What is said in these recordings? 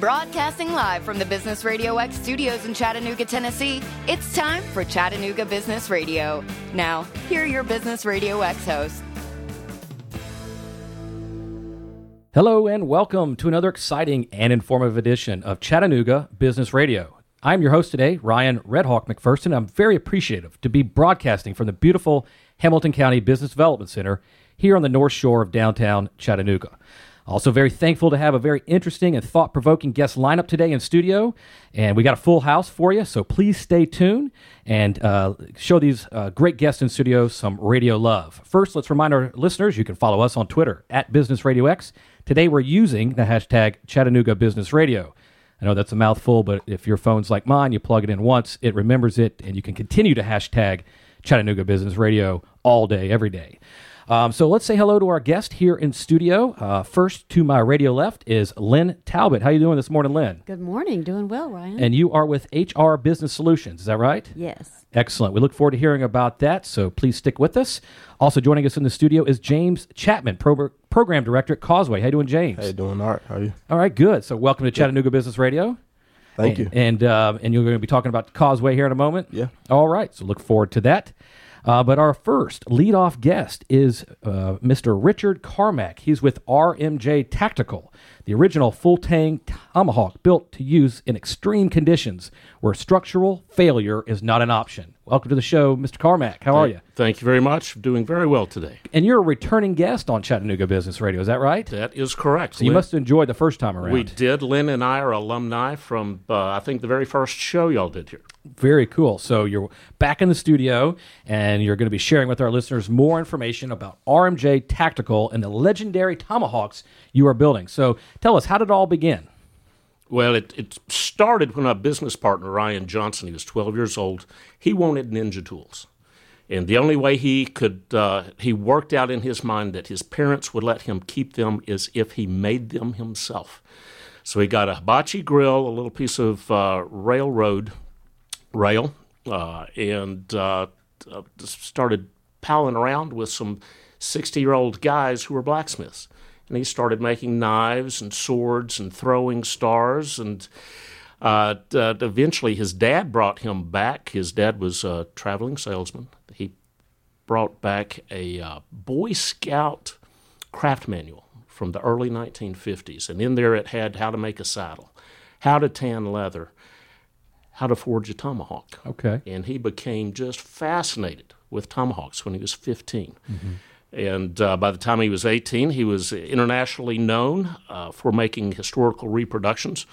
Broadcasting live from the Business Radio X studios in Chattanooga, Tennessee, it's time for Chattanooga Business Radio. Now, here are your Business Radio X hosts. Hello, and welcome to another exciting and informative edition of Chattanooga Business Radio. I'm your host today, Ryan Redhawk McPherson. I'm very appreciative to be broadcasting from the beautiful Hamilton County Business Development Center here on the North Shore of downtown Chattanooga. Also, very thankful to have a very interesting and thought provoking guest lineup today in studio. And we got a full house for you, so please stay tuned and uh, show these uh, great guests in studio some radio love. First, let's remind our listeners you can follow us on Twitter at Business Radio X. Today, we're using the hashtag Chattanooga Business Radio. I know that's a mouthful, but if your phone's like mine, you plug it in once, it remembers it, and you can continue to hashtag Chattanooga Business Radio all day, every day. Um, so let's say hello to our guest here in studio. Uh, first to my radio left is Lynn Talbot. How are you doing this morning, Lynn? Good morning. Doing well, Ryan. And you are with HR Business Solutions. Is that right? yes. Excellent. We look forward to hearing about that. So please stick with us. Also joining us in the studio is James Chapman, Pro- Program Director at Causeway. How you doing, James? Hey, doing all right. How are you? All right, good. So welcome to Chattanooga Business Radio. Thank and, you. And uh, and you're going to be talking about Causeway here in a moment. Yeah. All right. So look forward to that. Uh, but our first leadoff guest is uh, Mr. Richard Carmack. He's with RMJ Tactical, the original full tang Tomahawk built to use in extreme conditions where structural failure is not an option. Welcome to the show, Mr. Carmack. How are you? Thank you very much. Doing very well today. And you're a returning guest on Chattanooga Business Radio. Is that right? That is correct. So you must have enjoyed the first time around. We did. Lynn and I are alumni from, uh, I think, the very first show y'all did here. Very cool. So you're back in the studio, and you're going to be sharing with our listeners more information about RMJ Tactical and the legendary Tomahawks you are building. So tell us, how did it all begin? Well, it, it started when my business partner, Ryan Johnson, he was 12 years old, he wanted Ninja tools. And the only way he could, uh, he worked out in his mind that his parents would let him keep them is if he made them himself. So he got a hibachi grill, a little piece of uh, railroad rail, uh, and uh, uh, started palling around with some 60 year old guys who were blacksmiths. And he started making knives and swords and throwing stars. And uh, uh, eventually his dad brought him back. His dad was a traveling salesman. He brought back a uh, Boy Scout craft manual from the early 1950s. And in there it had how to make a saddle, how to tan leather, how to forge a tomahawk. Okay. And he became just fascinated with tomahawks when he was 15. And uh, by the time he was 18, he was internationally known uh, for making historical reproductions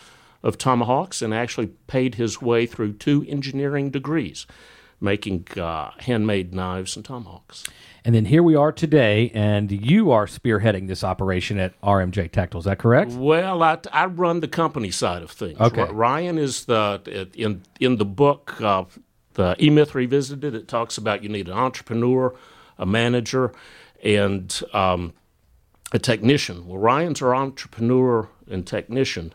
of tomahawks and actually paid his way through two engineering degrees, making uh, handmade knives and tomahawks. And then here we are today, and you are spearheading this operation at RMJ Tactical. Is that correct? Well, I, I run the company side of things. Okay. Ryan is the in in the book, uh, the E Myth Revisited. It talks about you need an entrepreneur, a manager, and um, a technician. Well, Ryan's our entrepreneur and technician,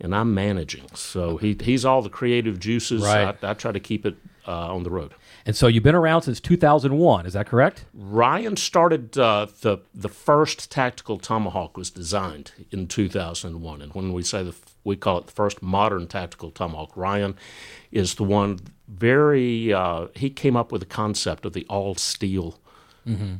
and I'm managing. So he he's all the creative juices. Right. I, I try to keep it uh, on the road. And so you've been around since 2001. Is that correct? Ryan started uh, the the first tactical tomahawk was designed in 2001, and when we say the we call it the first modern tactical tomahawk, Ryan is the one very uh, he came up with the concept of the all steel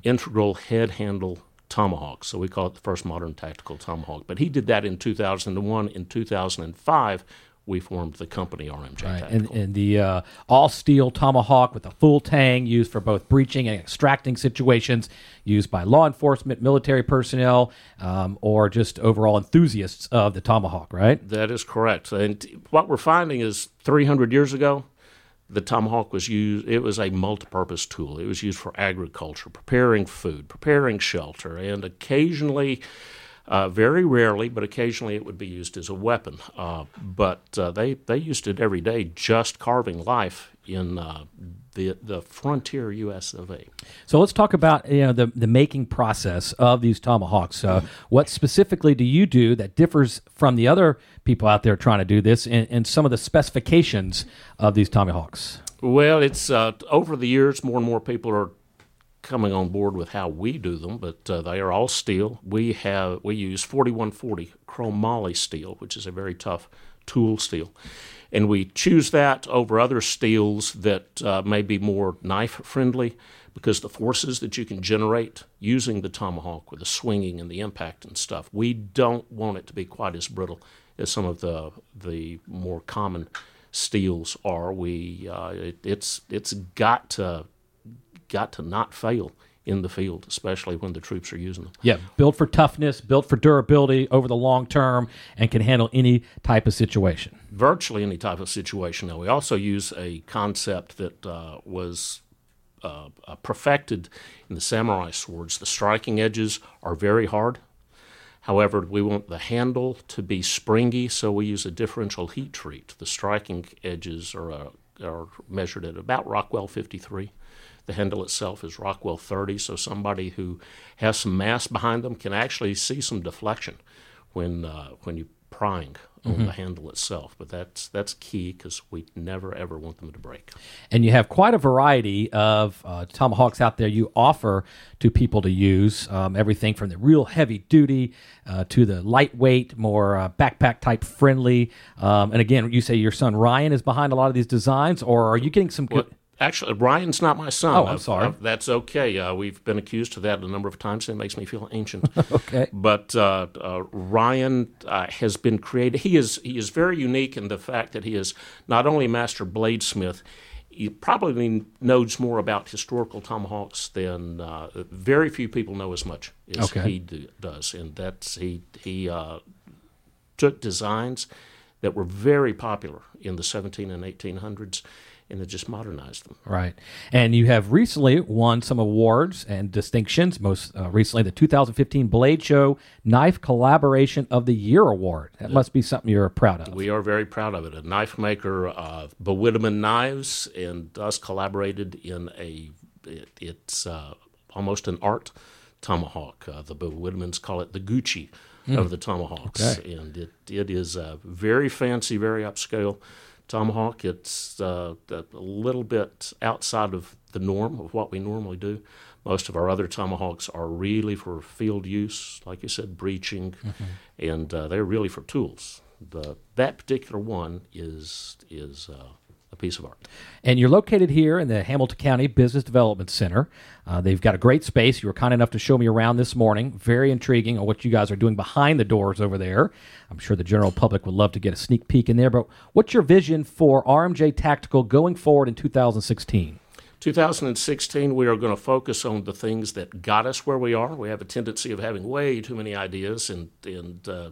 integral head handle tomahawk. So we call it the first modern tactical tomahawk. But he did that in 2001. In 2005, we formed the company RMJ Right. And, Tactical. and the uh, all steel tomahawk with a full tang used for both breaching and extracting situations, used by law enforcement, military personnel, um, or just overall enthusiasts of the tomahawk, right? That is correct. And what we're finding is 300 years ago, the tomahawk was used, it was a multi-purpose tool. It was used for agriculture, preparing food, preparing shelter, and occasionally, uh, very rarely, but occasionally it would be used as a weapon. Uh, but uh, they, they used it every day just carving life in uh, the, the frontier U.S. of A. So let's talk about you know the the making process of these tomahawks. Uh, what specifically do you do that differs from the other people out there trying to do this, and, and some of the specifications of these tomahawks? Well, it's uh, over the years, more and more people are coming on board with how we do them, but uh, they are all steel. We have we use 4140 chromoly steel, which is a very tough tool steel, and we choose that over other steels that uh, may be more knife friendly because the forces that you can generate using the tomahawk with the swinging and the impact and stuff, we don't want it to be quite as brittle as some of the the more common steels are. We uh, it, it's it's got to got to not fail in the field, especially when the troops are using them. Yeah, built for toughness, built for durability over the long term, and can handle any type of situation. Virtually any type of situation. Now, we also use a concept that uh, was uh, uh, perfected in the samurai swords. The striking edges are very hard. However, we want the handle to be springy, so we use a differential heat treat. The striking edges are, uh, are measured at about Rockwell 53. The handle itself is Rockwell 30, so somebody who has some mass behind them can actually see some deflection when uh, when you prying on mm-hmm. the handle itself. But that's that's key because we never ever want them to break. And you have quite a variety of uh, tomahawks out there you offer to people to use. Um, everything from the real heavy duty uh, to the lightweight, more uh, backpack type friendly. Um, and again, you say your son Ryan is behind a lot of these designs, or are you getting some? Well, Actually, Ryan's not my son. Oh, I'm sorry. I've, that's okay. Uh, we've been accused of that a number of times, and it makes me feel ancient. okay. But uh, uh, Ryan uh, has been created. He is he is very unique in the fact that he is not only master bladesmith. He probably knows more about historical tomahawks than uh, very few people know as much as okay. he do, does, and that's he he uh, took designs that were very popular in the 17 and 1800s and it just modernized them. Right. And you have recently won some awards and distinctions, most uh, recently the 2015 Blade Show Knife Collaboration of the Year Award. That must be something you're proud of. We are very proud of it. A knife maker, uh, Bewidman Knives, and us collaborated in a, it, it's uh, almost an art tomahawk. Uh, the Bewidmans call it the Gucci mm. of the tomahawks. Okay. And it, it is very fancy, very upscale tomahawk. It's uh, a little bit outside of the norm of what we normally do. Most of our other tomahawks are really for field use, like you said, breaching, mm-hmm. and uh, they're really for tools. The, that particular one is is uh, a piece of art. And you're located here in the Hamilton County Business Development Center. Uh, they've got a great space. You were kind enough to show me around this morning. Very intriguing on what you guys are doing behind the doors over there. I'm sure the general public would love to get a sneak peek in there. But what's your vision for RMJ Tactical going forward in 2016? 2016, we are going to focus on the things that got us where we are. We have a tendency of having way too many ideas and, and uh,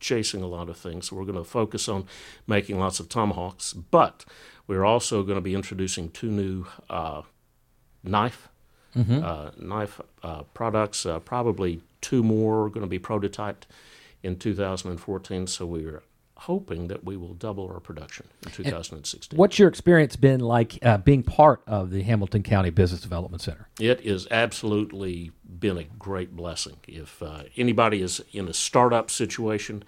chasing a lot of things. So we're going to focus on making lots of tomahawks, but we're also going to be introducing two new uh, knife mm-hmm. uh, knife uh, products. Uh, probably two more are going to be prototyped in 2014. So we're hoping that we will double our production in 2016. And what's your experience been like uh, being part of the Hamilton County Business Development Center? It has absolutely been a great blessing. If uh, anybody is in a startup situation,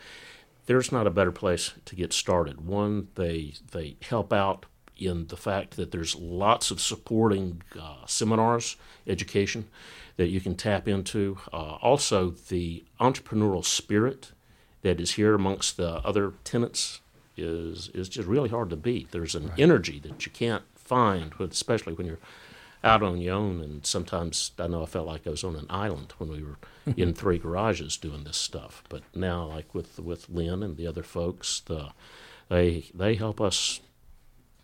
there's not a better place to get started. One, they they help out in the fact that there's lots of supporting uh, seminars, education that you can tap into. Uh, also, the entrepreneurial spirit that is here amongst the other tenants is is just really hard to beat. There's an right. energy that you can't find, especially when you're out on your own. And sometimes I know I felt like I was on an island when we were in three garages doing this stuff. But now, like with with Lynn and the other folks, the they they help us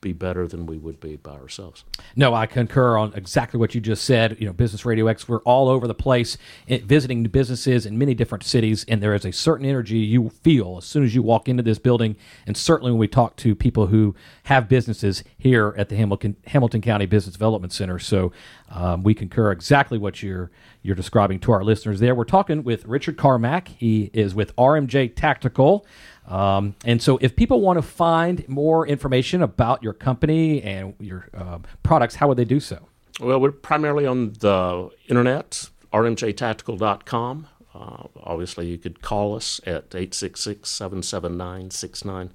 be better than we would be by ourselves. No, I concur on exactly what you just said. You know, Business Radio X, we're all over the place eh, visiting businesses in many different cities, and there is a certain energy you feel as soon as you walk into this building, and certainly when we talk to people who have businesses here at the Hamilton, Hamilton County Business Development Center. So um, we concur exactly what you're you're describing to our listeners there. We're talking with Richard Carmack. He is with RMJ Tactical. Um, and so, if people want to find more information about your company and your uh, products, how would they do so? Well, we're primarily on the internet, rmjtactical.com. Uh, obviously, you could call us at 866 779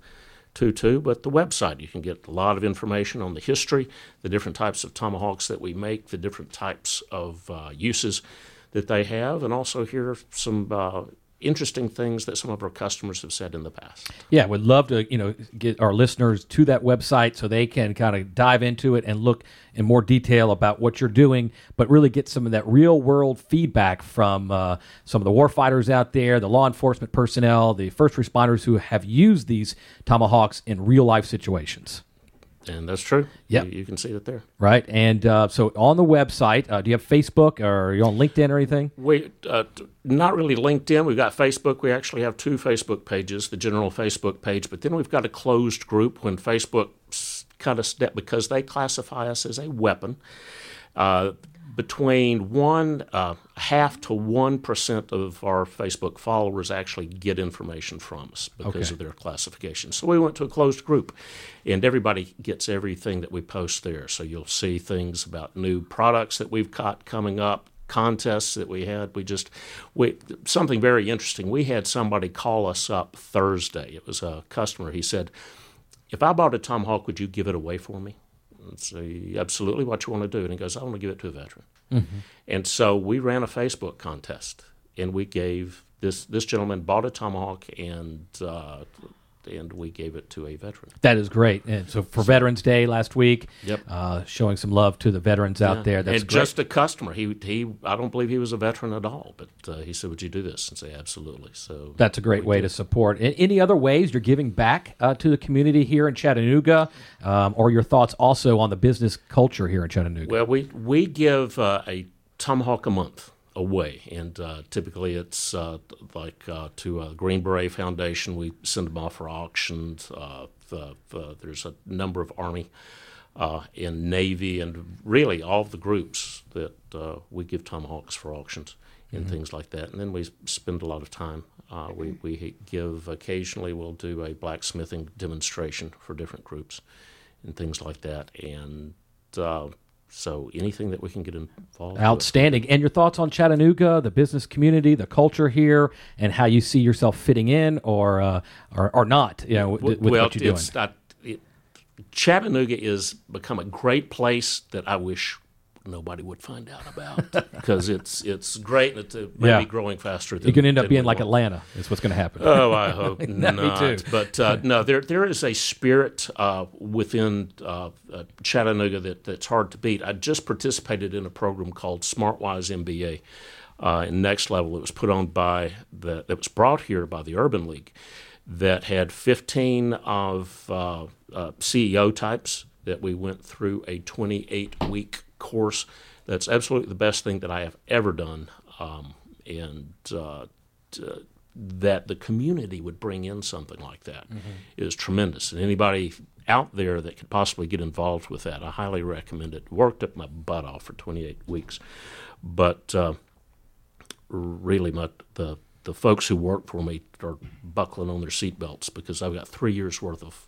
Tutu, but the website. You can get a lot of information on the history, the different types of tomahawks that we make, the different types of uh, uses that they have, and also hear some uh, interesting things that some of our customers have said in the past. Yeah, would love to you know get our listeners to that website so they can kind of dive into it and look in more detail about what you're doing, but really get some of that real world feedback from uh, some of the warfighters out there, the law enforcement personnel, the first responders who have used these tomahawks in real life situations. And that's true. Yeah, you, you, can see it there. Right, and uh, so on the website, uh, do you have Facebook or are you on LinkedIn or anything? We uh, not really LinkedIn. We've got Facebook. We actually have two Facebook pages: the general Facebook page, but then we've got a closed group when Facebook cut us step because they classify us as a weapon. Between one uh, half to one percent of our Facebook followers actually get information from us because okay. of their classification. So we went to a closed group, and everybody gets everything that we post there. So you'll see things about new products that we've got coming up, contests that we had. We just we something very interesting. We had somebody call us up Thursday. It was a customer. He said, "If I bought a Tomahawk, would you give it away for me?" And say, absolutely what you want to do. And he goes, I want to give it to a veteran. Mm-hmm. And so we ran a Facebook contest, and we gave this this gentleman bought a tomahawk and uh, and we gave it to a veteran. That is great. And so for Veterans Day last week, yep. Uh, showing some love to the veterans out there. That's and great. just a customer. He he. I don't believe he was a veteran at all, but uh, he said, "Would you do this?" And say, "Absolutely." So that's a great way did. to support. Any other ways you're giving back uh, to the community here in Chattanooga, um, or your thoughts also on the business culture here in Chattanooga? Well, we we give uh, a tomahawk a month away. And uh, typically it's uh, like uh, to a Green Beret Foundation, we send them off for auctions. Uh, the, the, there's a number of Army uh, and Navy and really all of the groups that uh, we give tomahawks for auctions and mm-hmm. things like that. And then we spend a lot of time. we, we give occasionally, we'll do a blacksmithing demonstration for different groups and things like that. And so anything that we can get involved. Outstanding. With. And your thoughts on Chattanooga, the business community, the culture here, and how you see yourself fitting in or uh, or, or not? You know, with, well, what you're doing. Not, it, Chattanooga is become a great place that I wish nobody would find out about because it's it's great and it's uh, maybe yeah. growing faster. Than, you can end up being like want. Atlanta. Is what's going to happen. Oh, I hope not. Me too. But uh, no, there there is a spirit uh, within uh, uh, Chattanooga that that's hard to beat. I just participated in a program called SmartWise MBA. Uh, in Next Level, it was put on by the that was brought here by the Urban League, that had 15 of CEO types that we went through a 28 week course. That's absolutely the best thing that I have ever done, um, and uh, t- that the community would bring in something like that mm-hmm. is tremendous. And anybody out there that could possibly get involved with that, I highly recommend it. Worked up my butt off for 28 weeks, but uh, really, my, the the folks who work for me are buckling on their seatbelts because I've got three years worth of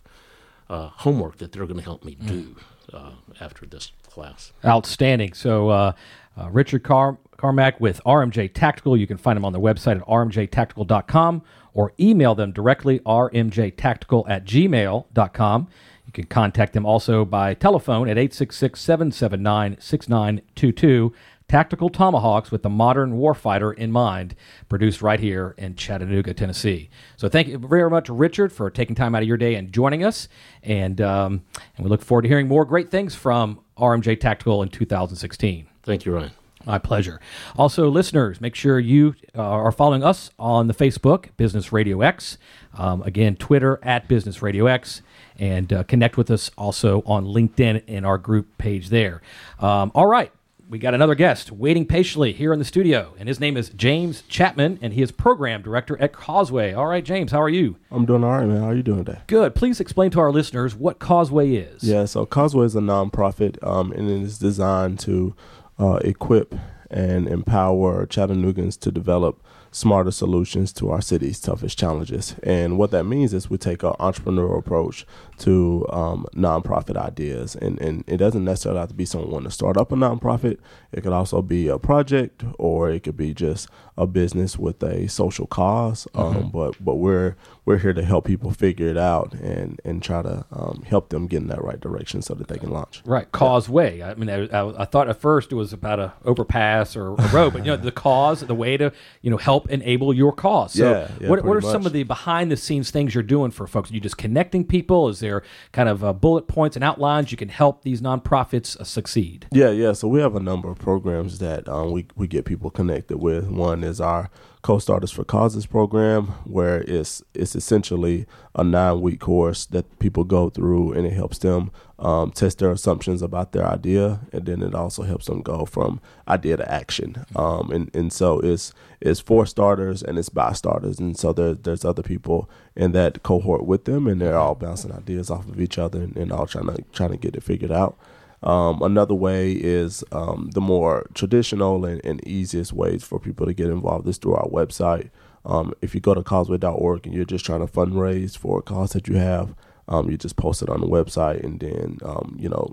uh, homework that they're going to help me do uh, after this class. Outstanding. So, uh, uh, Richard Car- Carmack with RMJ Tactical. You can find them on their website at rmjtactical.com or email them directly, rmjtactical at gmail.com. You can contact them also by telephone at 866 779 6922. Tactical Tomahawks with the modern warfighter in mind, produced right here in Chattanooga, Tennessee. So thank you very much, Richard, for taking time out of your day and joining us. And, um, and we look forward to hearing more great things from RMJ Tactical in 2016. Thank you, Ryan. My pleasure. Also, listeners, make sure you uh, are following us on the Facebook, Business Radio X. Um, again, Twitter at Business Radio X. And uh, connect with us also on LinkedIn in our group page there. Um, all right we got another guest waiting patiently here in the studio, and his name is James Chapman, and he is program director at Causeway. All right, James, how are you? I'm doing all right, man. How are you doing today? Good. Please explain to our listeners what Causeway is. Yeah, so Causeway is a nonprofit, um, and it is designed to uh, equip and empower Chattanoogans to develop smarter solutions to our city's toughest challenges. And what that means is we take an entrepreneurial approach to um, nonprofit ideas. And, and it doesn't necessarily have to be someone to start up a nonprofit. It could also be a project or it could be just a business with a social cause. Um, mm-hmm. But but we're we're here to help people figure it out and and try to um, help them get in that right direction so that they can launch. Right, causeway. I mean, I, I, I, thought at first it was about a overpass or a road, but you know, the cause, the way to you know help enable your cause. So, yeah, yeah, what what are much. some of the behind the scenes things you're doing for folks? Are you just connecting people? Is there kind of uh, bullet points and outlines you can help these nonprofits uh, succeed? Yeah, yeah. So we have a number of programs that um, we we get people connected with. One is our Co-Starters for Causes program, where it's it's essentially a nine week course that people go through, and it helps them um, test their assumptions about their idea, and then it also helps them go from idea to action. Um, and and so it's it's for starters and it's by starters, and so there, there's other people in that cohort with them, and they're all bouncing ideas off of each other and, and all trying to trying to get it figured out. Um, another way is um, the more traditional and, and, easiest ways for people to get involved is through our website. Um, if you go to causeway.org and you're just trying to fundraise for a cause that you have, um, you just post it on the website and then um, you know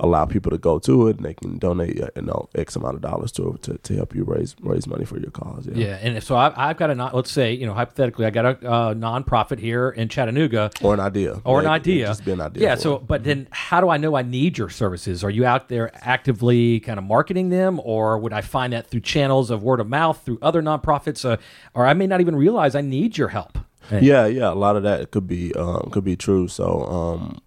allow people to go to it and they can donate uh, you know x amount of dollars to it to, to help you raise raise money for your cause. Yeah, yeah and so I've, I've got a let's say you know hypothetically I got a uh, nonprofit here in Chattanooga or an idea or an idea just be an idea. Yeah. So, but mm-hmm. then how do I know I need your services? Are you out there actively kind of marketing them, or would I find that through channels of word of mouth through other nonprofits, uh, or I may not even realize I need your help? Yeah, yeah, a lot of that could be um, could be true. So, um,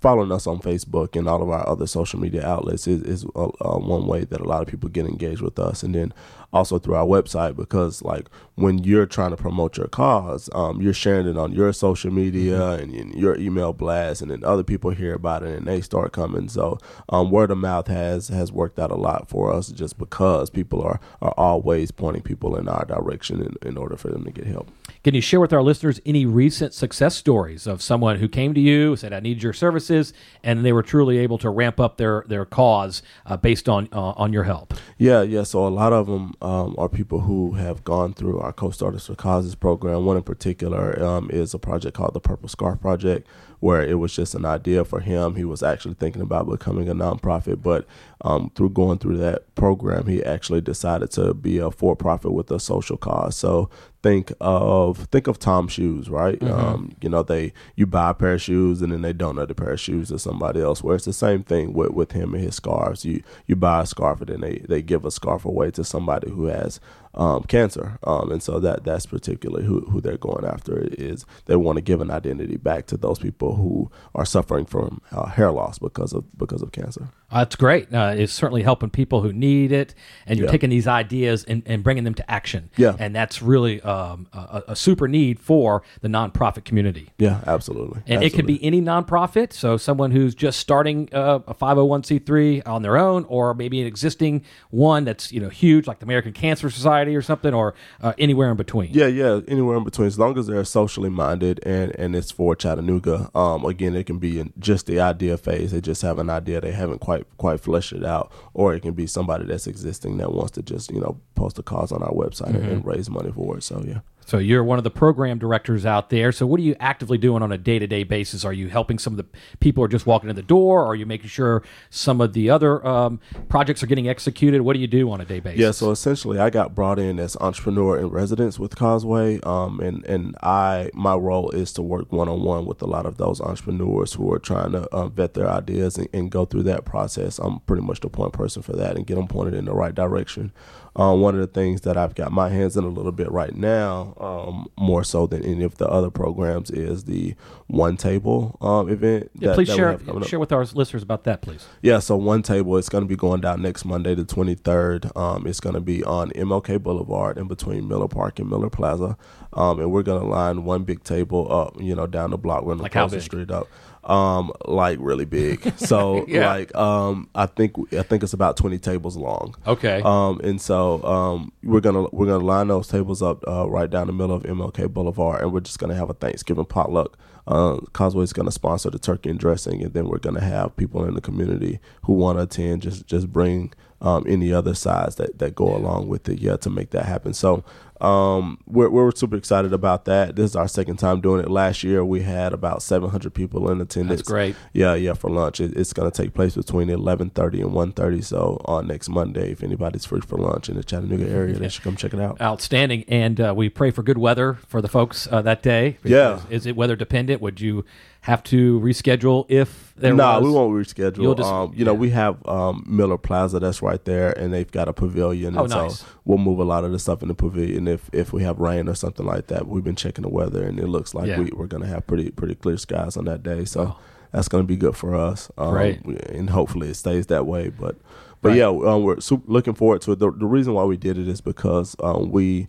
following us on Facebook and all of our other social media outlets is, is uh, uh, one way that a lot of people get engaged with us, and then also through our website because like when you're trying to promote your cause, um, you're sharing it on your social media mm-hmm. and, and, your email blast, and then other people hear about it and they start coming. So um, word of mouth has has worked out a lot for us just because people are are always pointing people in our direction in, in order for them to get help. Can you share with our listeners any recent success stories of someone who came to you, said, I need your services, and they were truly able to ramp up their, their cause uh, based on, uh, on your help? Yeah, yeah. So a lot of them um, are people who have gone through our Co-Starters for Causes program. One in particular um, is a project called the Purple Scarf Project, where it was just an idea for him. He was actually thinking about becoming a nonprofit, but um, through going through that program, he actually decided to be a for-profit with a social cause. So think of think of Tom shoes, right? Mm-hmm. Um, you know, they you buy a pair of shoes and then they donate a pair of shoes to somebody else. Where it's the same thing with, with him and his scarves. You you buy a scarf and then they, they give a scarf away to somebody who has um, cancer. Um, and so that that's particularly who, who they're going after is they want to give an identity back to those people who are suffering from uh, hair loss because of because of cancer. That's great. Uh, it's certainly helping people who need it, and you're yeah. taking these ideas and, and bringing them to action. Yeah, and that's really um, a, a, super need for the nonprofit community. Yeah, absolutely. And absolutely. it could be any nonprofit. So someone who's just starting uh, a 501c3 on their own, or maybe an existing one that's you know huge, like the American Cancer Society or something, or uh, anywhere in between. Yeah, yeah, anywhere in between. As long as they're socially minded and and it's for Chattanooga. Um, again, it can be in just the idea phase. They just have an idea they haven't quite quite fleshed it out, or it can be somebody that's existing that wants to just you know post a cause on our website mm-hmm. and, and raise money for it. So yeah. So you're one of the program directors out there. So what are you actively doing on a day to day basis? Are you helping some of the people are just walking in the door? Or are you making sure some of the other um, projects are getting executed? What do you do on a day basis? Yeah, so essentially, I got brought in as entrepreneur in residence with Causeway, um, and and I my role is to work one on one with a lot of those entrepreneurs who are trying to um, vet their ideas and, and go through that process. I'm pretty much the point person for that and get them pointed in the right direction. Um, one of the things that I've got my hands in a little bit right now, um, more so than any of the other programs, is the One Table um, event. Yeah, that, please that share share with our listeners about that, please. Yeah, so One Table it's going to be going down next Monday, the 23rd. Um, it's going to be on MLK Boulevard in between Miller Park and Miller Plaza, um, and we're going to line one big table up, you know, down the block. We're going to close the street up um like really big. So yeah. like um i think i think it's about 20 tables long. Okay. Um and so um we're gonna we're gonna line those tables up uh, right down the middle of mlk boulevard and we're just gonna have a thanksgiving potluck. Uh, Causeway's going to sponsor the turkey and dressing, and then we're to have people in the community who want to attend just just bring um, any other sides that, that go along with it, yeah, to make that happen. So Um, we're, we're super excited about that. This is our second time doing it. Last year we had about 700 people in attendance. That's great. Yeah, yeah, for lunch. It, it's going to take place between 11:30 and 1:30. So on next Monday, if anybody's free for lunch in the Chattanooga area, they should come check it out. Outstanding. And uh, we pray for good weather for the folks uh, that day. Yeah. because Is it weather dependent? Would you have to reschedule if there no, was? we won't You'll reschedule. just- um, you know, we have um, Miller Plaza that's right there, and they've got a pavilion. Oh, and nice. So we'll move a lot of the stuff in the pavilion if if we have rain or something like that. We've been checking the weather, and it looks like Yeah. we, we're going to have pretty pretty clear skies on that day. So that's going to be good for us. Um, we- and hopefully it stays that way. But but Right. yeah, um, we're looking forward to it. The, the reason why we did it is because um, we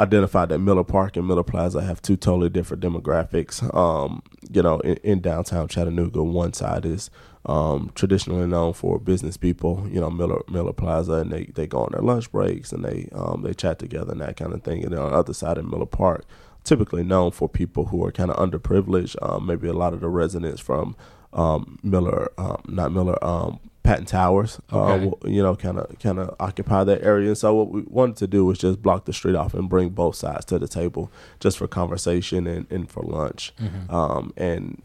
identified that Miller Park and Miller Plaza have two totally different demographics. Um, you know, in, in downtown Chattanooga, one side is um, traditionally known for business people. You know, Miller Miller Plaza, and they, they go on their lunch breaks and they um, they chat together and that kind of thing. And then on the other side of Miller Park, typically known for people who are kind of underprivileged. Um, maybe a lot of the residents from um, Miller, um, not Miller, Patten Towers, Okay. uh, you know, kind of kind of occupy that area. And so what we wanted to do was just block the street off and bring both sides to the table, just for conversation and, and for lunch, um, and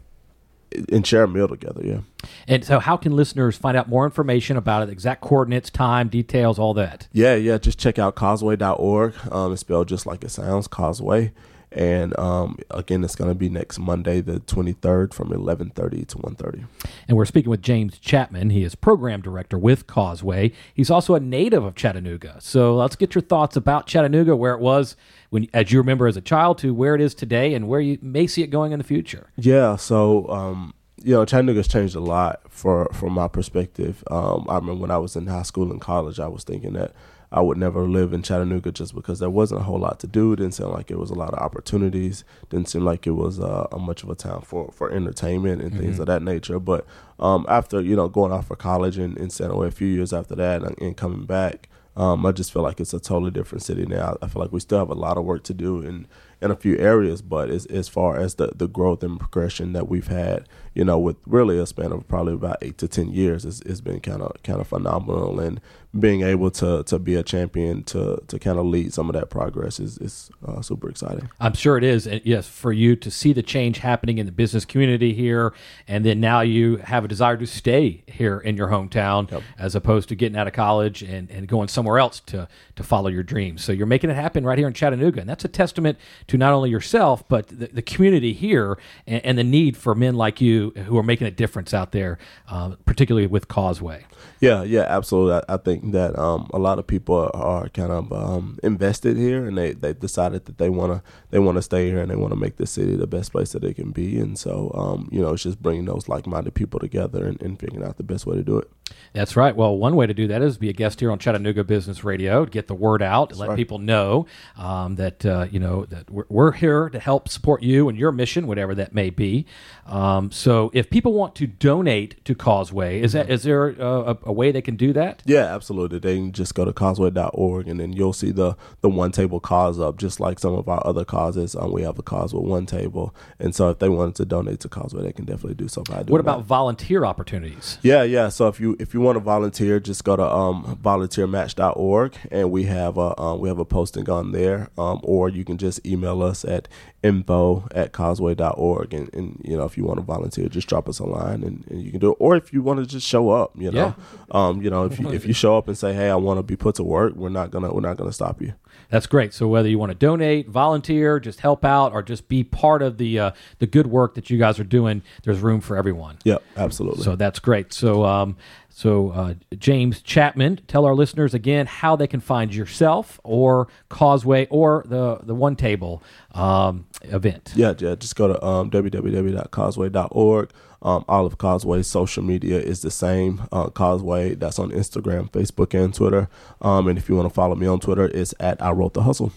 and share a meal together. Yeah. And so, how can listeners find out more information about it? Exact coordinates, time, details, all that. Yeah, yeah. Just check out causeway.org. Um, it's spelled just like it sounds, Causeway. And um, again, it's going to be next Monday, the 23rd, from 11:30 to 1:30. And we're speaking with James Chapman. He is program director with Causeway. He's also a native of Chattanooga. So let's get your thoughts about Chattanooga, where it was when, as you remember as a child, to where it is today, and where you may see it going in the future. Yeah, so um, you know, Chattanooga's changed a lot for from my perspective. Um, I remember when I was in high school and college, I was thinking that I would never live in Chattanooga just because there wasn't a whole lot to do. It didn't seem like it was a lot of opportunities. Didn't seem like it was uh, a much of a town for, for entertainment and things of that nature. But um, after you know going off for college and, and staying away a few years after that and, and coming back, um, I just feel like it's a totally different city now. I feel like we still have a lot of work to do in, in a few areas, but as, as far as the, the growth and progression that we've had, you know, with really a span of probably about eight to ten years, it's, it's been kind of kind of phenomenal. And being able to to be a champion to to kind of lead some of that progress is is uh, super exciting. I'm sure it is. And yes, for you to see the change happening in the business community here, and then now you have a desire to stay here in your hometown as opposed to getting out of college and, and going somewhere else to, to follow your dreams. So you're making it happen right here in Chattanooga. And that's a testament to not only yourself, but the, the community here and, and the need for men like you who are making a difference out there, uh, particularly with Causeway. Yeah, yeah, absolutely. I, I think that um, a lot of people are, are kind of um, invested here, and they they decided that they want to they want to stay here and they want to make the city the best place that it can be. And so, um, you know, it's just bringing those like minded people together and, and figuring out the best way to do it. That's right. Well, one way to do that is be a guest here on Chattanooga Business Radio to get the word out, let right. people know um, that uh, you know that we're, we're here to help support you and your mission, whatever that may be. Um, so, if people want to donate to Causeway, is that is there a, a, way they can do that? Yeah, absolutely. They can just go to causeway.org and then you'll see the the one table cause up, just like some of our other causes. Um, we have a cause with one table, and so if they wanted to donate to Causeway, they can definitely do so by doing What that. about volunteer opportunities? Yeah, yeah. So if you if you want to volunteer, just go to um, volunteermatch.org, and we have a um, we have a posting on there. Um, or you can just email us at info at causeway.org, and, and you know if you want to volunteer, just drop us a line, and, and you can do it. Or if you want to just show up, you know, um, you know if you if you show up and say, hey, I want to be put to work, we're not gonna we're not gonna stop you. That's great. So whether you want to donate, volunteer, just help out, or just be part of the uh, the good work that you guys are doing, there's room for everyone. Yep, absolutely. So that's great. So, um, so uh, James Chapman, tell our listeners again how they can find yourself or Causeway or the the One Table um, event. Yeah, yeah. Just go to um, www.causeway.org. Um, all of Causeway's social media is the same. Uh, Causeway, that's on Instagram, Facebook, and Twitter. Um, and if you want to follow me on Twitter, it's at I Wrote the Hustle.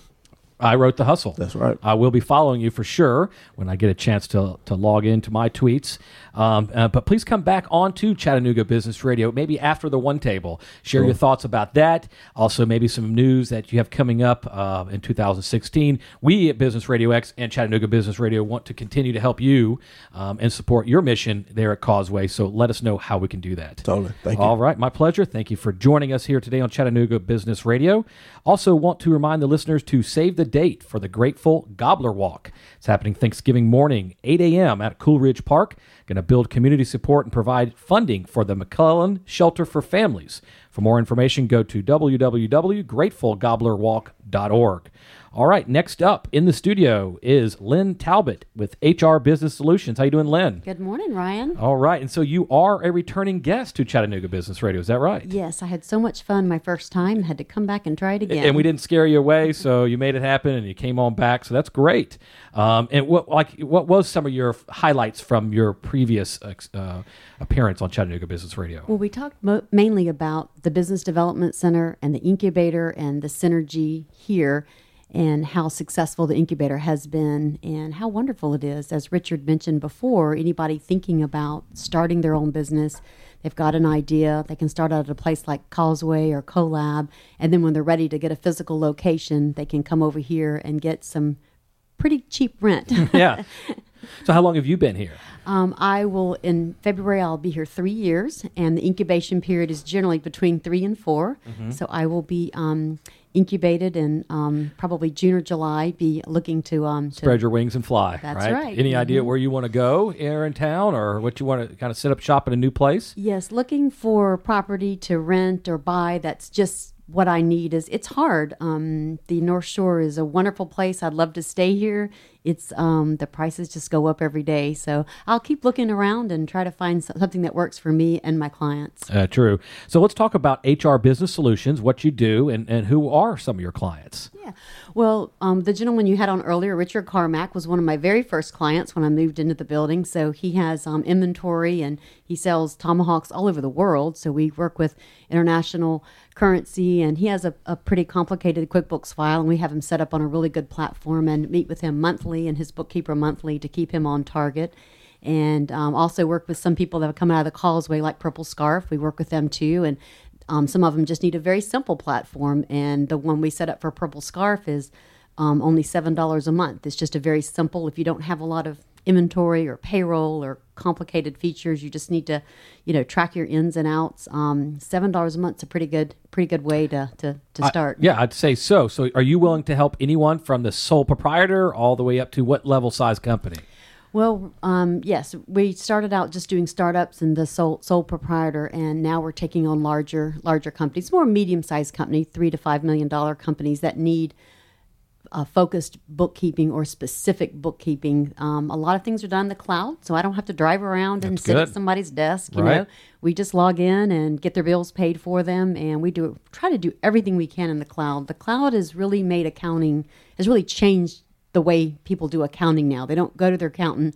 I wrote the hustle. That's right. I will be following you for sure when I get a chance to, to log into my tweets. Um, uh, but please come back onto Chattanooga Business Radio, maybe after the one table. Share your thoughts about that. Also, maybe some news that you have coming up uh, in 2016. We at Business Radio X and Chattanooga Business Radio want to continue to help you um, and support your mission there at Causeway. So let us know how we can do that. Totally. Thank you. All right, my pleasure. Thank you for joining us here today on Chattanooga Business Radio. Also, want to remind the listeners to save the date for the Grateful Gobbler Walk. It's happening Thanksgiving morning, 8 a.m. at Coolidge Park. Going to build community support and provide funding for the Maclellan Shelter for Families. For more information, go to www.gratefulgobblerwalk.org. All right, next up in the studio is Lynn Talbot with HR Business Solutions. How you doing, Lynn? Good morning, Ryan. All right, and so you are a returning guest to Chattanooga Business Radio. Is that right? Yes, I had so much fun my first time. Had to come back and try it again. And we didn't scare you away, so you made it happen, and you came on back. So that's great. Um, and what like what was some of your highlights from your previous uh, appearance on Chattanooga Business Radio? Well, we talked mo- mainly about the Business Development Center and the incubator and the synergy here and how successful the incubator has been and how wonderful it is. As Richard mentioned before, anybody thinking about starting their own business, they've got an idea. They can start out at a place like Causeway or CoLab, and then when they're ready to get a physical location, they can come over here and get some pretty cheap rent. yeah. So, how long have you been here? Um, I will in February. I'll be here three years, and the incubation period is generally between three and 4 mm-hmm. So I will be um, incubated and um, probably June or July be looking to um, spread your wings and fly. That's right. right. Any mm-hmm. idea where you want to go here in town, or what you want to kind of set up shop in a new place? Yes, looking for property to rent or buy that's just what I need is it's hard. Um, the North Shore is a wonderful place. I'd love to stay here. It's um, the prices just go up every day, so I'll keep looking around and try to find something that works for me and my clients. Uh, true. So let's talk about HR Business Solutions, what you do, and, and who are some of your clients. Yeah. Well, um, the gentleman you had on earlier, Richard Carmack, was one of my very first clients when I moved into the building. So he has um, inventory and he sells tomahawks all over the world. So we work with international currency, and he has a, a pretty complicated QuickBooks file, and we have him set up on a really good platform and meet with him monthly and his bookkeeper monthly to keep him on target. And um, also work with some people that have come out of the causeway, like Purple Scarf. We work with them too, and um, some of them just need a very simple platform. And the one we set up for Purple Scarf is um, only seven dollars a month. It's just a very simple. If you don't have a lot of inventory or payroll or complicated features. You just need to, you know, track your ins and outs. Um, Seven dollars a month is a pretty good, pretty good way to to, to start. Yeah, I'd say so. So, are you willing to help anyone from the sole proprietor all the way up to what level size company? Well, um, yes, we started out just doing startups and the sole sole proprietor, and now we're taking on larger larger companies, more medium sized company, three to five million dollar companies that need uh, focused bookkeeping or specific bookkeeping. Um, a lot of things are done in the cloud, so I don't have to drive around and sit at somebody's desk. You right. know, we just log in and get their bills paid for them, and we do try to do everything we can in the cloud. The cloud has really made accounting has really changed the way people do accounting now. They don't go to their accountant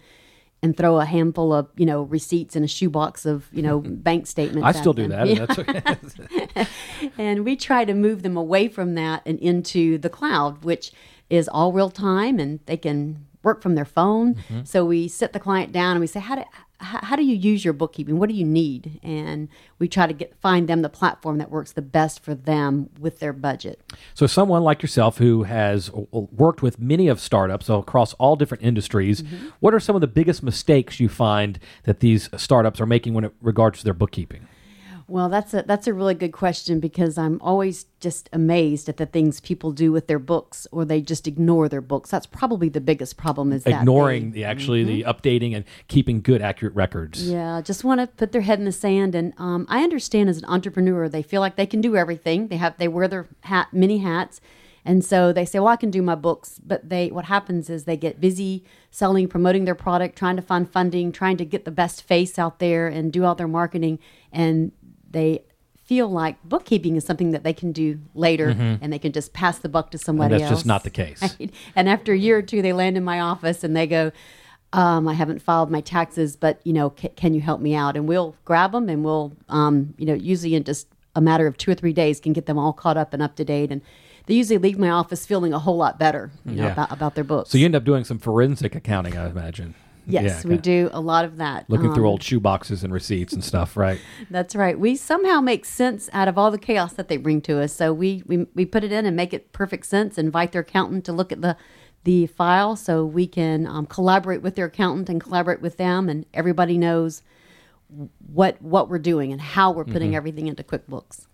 and throw a handful of you know receipts in a shoebox of you know bank statements. I still do them. that. Yeah. and we try to move them away from that and into the cloud, which is all real time, and they can work from their phone. Mm-hmm. So we sit the client down and we say, how do how do you use your bookkeeping? What do you need? And we try to get find them the platform that works the best for them with their budget. So, someone like yourself who has worked with many of startups across all different industries, mm-hmm. what are some of the biggest mistakes you find that these startups are making when it regards to their bookkeeping? Well, that's a that's a really good question because I'm always just amazed at the things people do with their books, or they just ignore their books. That's probably the biggest problem is ignoring the actually mm-hmm. the updating and keeping good accurate records. Yeah, just want to put their head in the sand. And um, I understand as an entrepreneur, they feel like they can do everything. They have they wear their hat many hats. And so they say, "Well, I can do my books," but they what happens is they get busy selling, promoting their product, trying to find funding, trying to get the best face out there and do all their marketing, and they feel like bookkeeping is something that they can do later mm-hmm. and they can just pass the buck to somebody and that's else. just not the case. Right? And after a year or two, they land in my office and they go, um, I haven't filed my taxes, but you know, c- can you help me out? And we'll grab them and we'll, um, you know, usually in just a matter of two or three days, can get them all caught up and up to date. And they usually leave my office feeling a whole lot better, you know, yeah. about, about their books. So you end up doing some forensic accounting, I imagine. Yes, yeah, we do a lot of that. Looking um, through old shoe boxes and receipts and stuff, right? That's right. We somehow make sense out of all the chaos that they bring to us. So we, we, we put it in and make it perfect sense, invite their accountant to look at the the file so we can um, collaborate with their accountant and collaborate with them and everybody knows what what we're doing and how we're putting mm-hmm. everything into QuickBooks.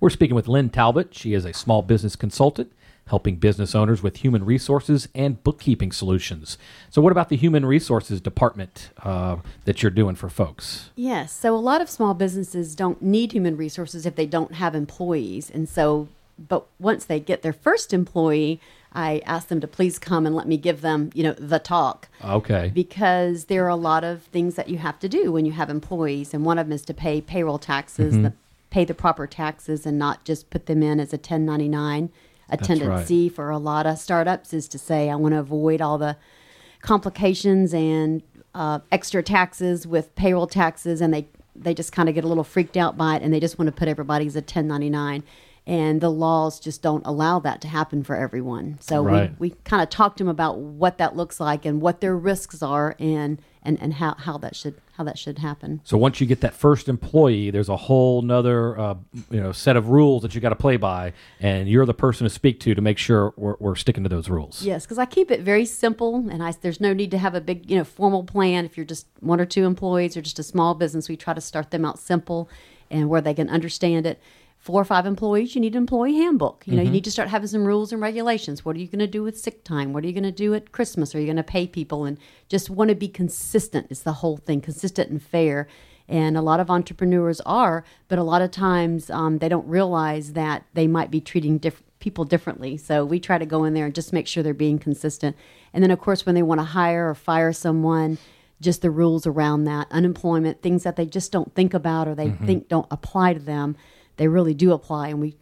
We're speaking with Lynn Talbot. She is a small business consultant helping business owners with human resources and bookkeeping solutions. So, what about the human resources department uh, that you're doing for folks? Yes. So, a lot of small businesses don't need human resources if they don't have employees. And so, but once they get their first employee, I ask them to please come and let me give them, you know, the talk. Okay. Because there are a lot of things that you have to do when you have employees, and one of them is to pay payroll taxes, the, pay the proper taxes, and not just put them in as a 1099. A right. tendency for a lot of startups is to say, I want to avoid all the complications and uh, extra taxes with payroll taxes, and they they just kind of get a little freaked out by it, and they just want to put everybody's a 1099 and the laws just don't allow that to happen for everyone. So Right. we, we kind of talked to them about what that looks like and what their risks are and, and, and how, how that should how that should happen. So once you get that first employee, there's a whole nother uh, you know set of rules that you got to play by, and you're the person to speak to to make sure we're, we're sticking to those rules. Yes, because I keep it very simple, and I there's no need to have a big you know formal plan. If you're just one or two employees or just a small business, we try to start them out simple and where they can understand it. Four or five employees, you need an employee handbook. You know, you need to start having some rules and regulations. What are you going to do with sick time? What are you going to do at Christmas? Are you going to pay people? And just want to be consistent. Is the whole thing consistent and fair? And a lot of entrepreneurs are, but a lot of times um, they don't realize that they might be treating diff- people differently. So we try to go in there and just make sure they're being consistent. And then, of course, when they want to hire or fire someone, just the rules around that, unemployment, things that they just don't think about or they think don't apply to them, they really do apply. And we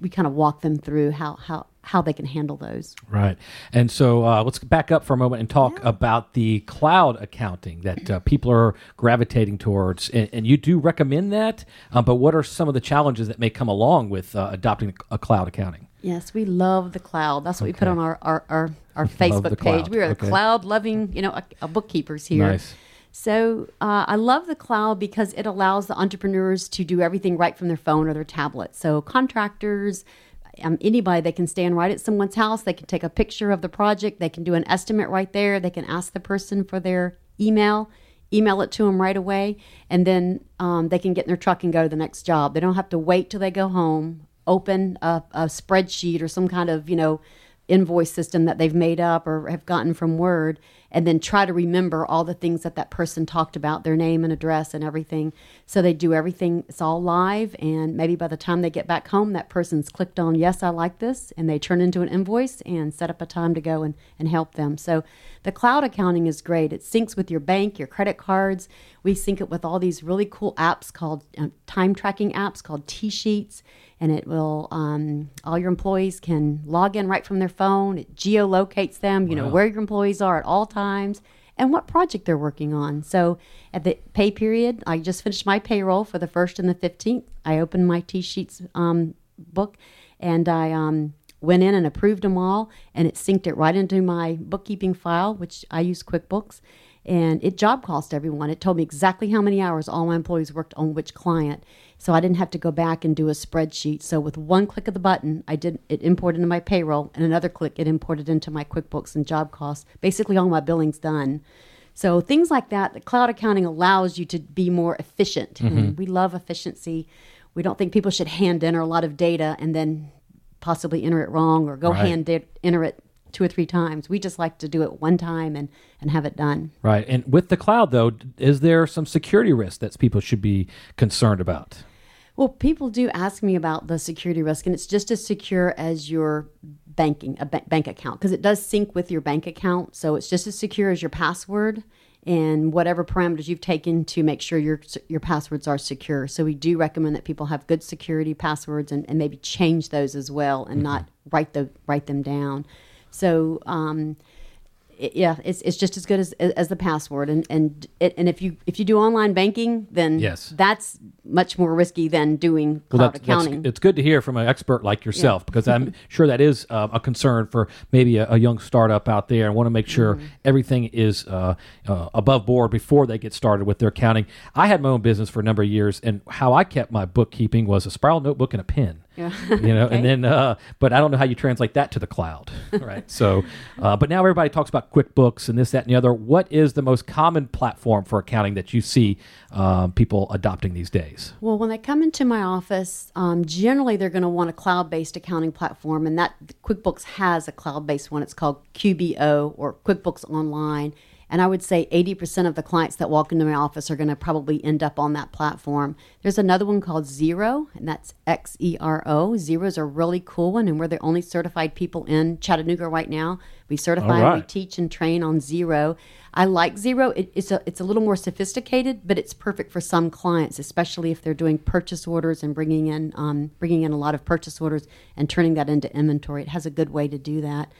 we kind of walk them through how how how they can handle those. Right. And so uh, let's back up for a moment and talk about the cloud accounting that uh, people are gravitating towards. And, and you do recommend that, uh, but what are some of the challenges that may come along with uh, adopting a cloud accounting? Yes, we love the cloud. That's what we put on our our, our, our Facebook page. We are Okay. cloud loving, you know, a, a bookkeepers here. Nice. So uh, I love the cloud because it allows the entrepreneurs to do everything right from their phone or their tablet. So contractors, um, anybody, they can stand right at someone's house. They can take a picture of the project. They can do an estimate right there. They can ask the person for their email, email it to them right away, and then um, they can get in their truck and go to the next job. They don't have to wait till they go home, open a, a spreadsheet or some kind of you know invoice system that they've made up or have gotten from Word, and then try to remember all the things that that person talked about, their name and address and everything. So they do everything, it's all live, and maybe by the time they get back home, that person's clicked on, Yes, I like this, and they turn into an invoice and set up a time to go and, and help them. So the cloud accounting is great. It syncs with your bank, your credit cards. We sync it with all these really cool apps called um, time tracking apps called TSheets and it will um, all your employees can log in right from their phone. It geolocates them you know where your employees are at all times and what project they're working on. So at the pay period i just finished my payroll for the first and the 15th i opened my t-sheets um, book and i um, went in and approved them all and it synced it right into my bookkeeping file which i use quickbooks and it job cost everyone. It told me exactly how many hours all my employees worked on which client. So I didn't have to go back and do a spreadsheet. So with one click of the button, I did it imported into my payroll, and another click it imported into my QuickBooks and job costs. Basically, all my billing's done. So things like that, the cloud accounting allows you to be more efficient. And mm-hmm. we love efficiency. We don't think people should hand enter a lot of data and then possibly enter it wrong or go Right. hand da- enter it two or three times. We just like to do it one time and, and have it done. Right. And with the cloud, though, is there some security risk that people should be concerned about? Well, people do ask me about the security risk, and it's just as secure as your banking a ba- bank account because it does sync with your bank account. So it's just as secure as your password and whatever parameters you've taken to make sure your your passwords are secure. So we do recommend that people have good security passwords and, and maybe change those as well and mm-hmm. not write the write them down. So um, it- yeah, it's, it's just as good as as the password, and and it, and if you if you do online banking, then Yes. that's much more risky than doing cloud that's, that's- accounting. it's good to hear from an expert like yourself because I'm sure that is uh, a concern for maybe a, a young startup out there and want to make sure Mm-hmm. everything is uh, uh, above board before they get started with their accounting. I had my own business for a number of years, and how I kept my bookkeeping was a spiral notebook and a pen. Yeah. You know, Okay. and then, uh, but I don't know how you translate that to the cloud, right? so, uh, but now everybody talks about QuickBooks and this, that, and the other. What is the most common platform for accounting that you see um, people adopting these days? Well, when they come into my office, um, generally they're going to want a cloud-based accounting platform, and that QuickBooks has a cloud-based one. It's called QBO or QuickBooks Online, and I would say 80% of the clients that walk into my office are going to probably end up on that platform. There's another one called Xero, and that's X E R O. Xero is a really cool one, and we're the only certified people in Chattanooga right now. We certify, All we teach and train on Xero. I like Xero. It, it's a it's a little more sophisticated, but it's perfect for some clients, especially if they're doing purchase orders and bringing in um, bringing in a lot of purchase orders and turning that into inventory. It has a good way to do that.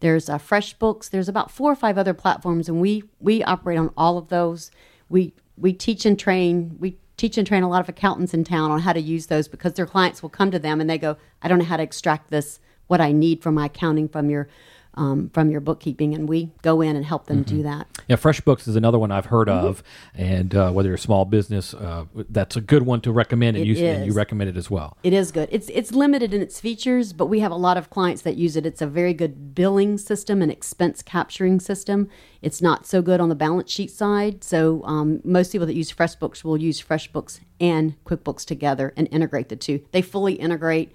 There's uh, FreshBooks. There's about four or five other platforms, and we we operate on all of those. We we teach and train. We teach and train a lot of accountants in town on how to use those because their clients will come to them and they go, "I don't know how to extract this. What I need from my accounting from your um, from your bookkeeping," and we go in and help them Mm-hmm. do that. Yeah, FreshBooks is another one I've heard Mm-hmm. of, and uh, whether you're a small business, uh, that's a good one to recommend, and you and you recommend it as well. It is good. It's it's limited in its features, but we have a lot of clients that use it. It's a very good billing system and expense capturing system. It's not so good on the balance sheet side. So um, most people that use FreshBooks will use FreshBooks and QuickBooks together and integrate the two. They fully integrate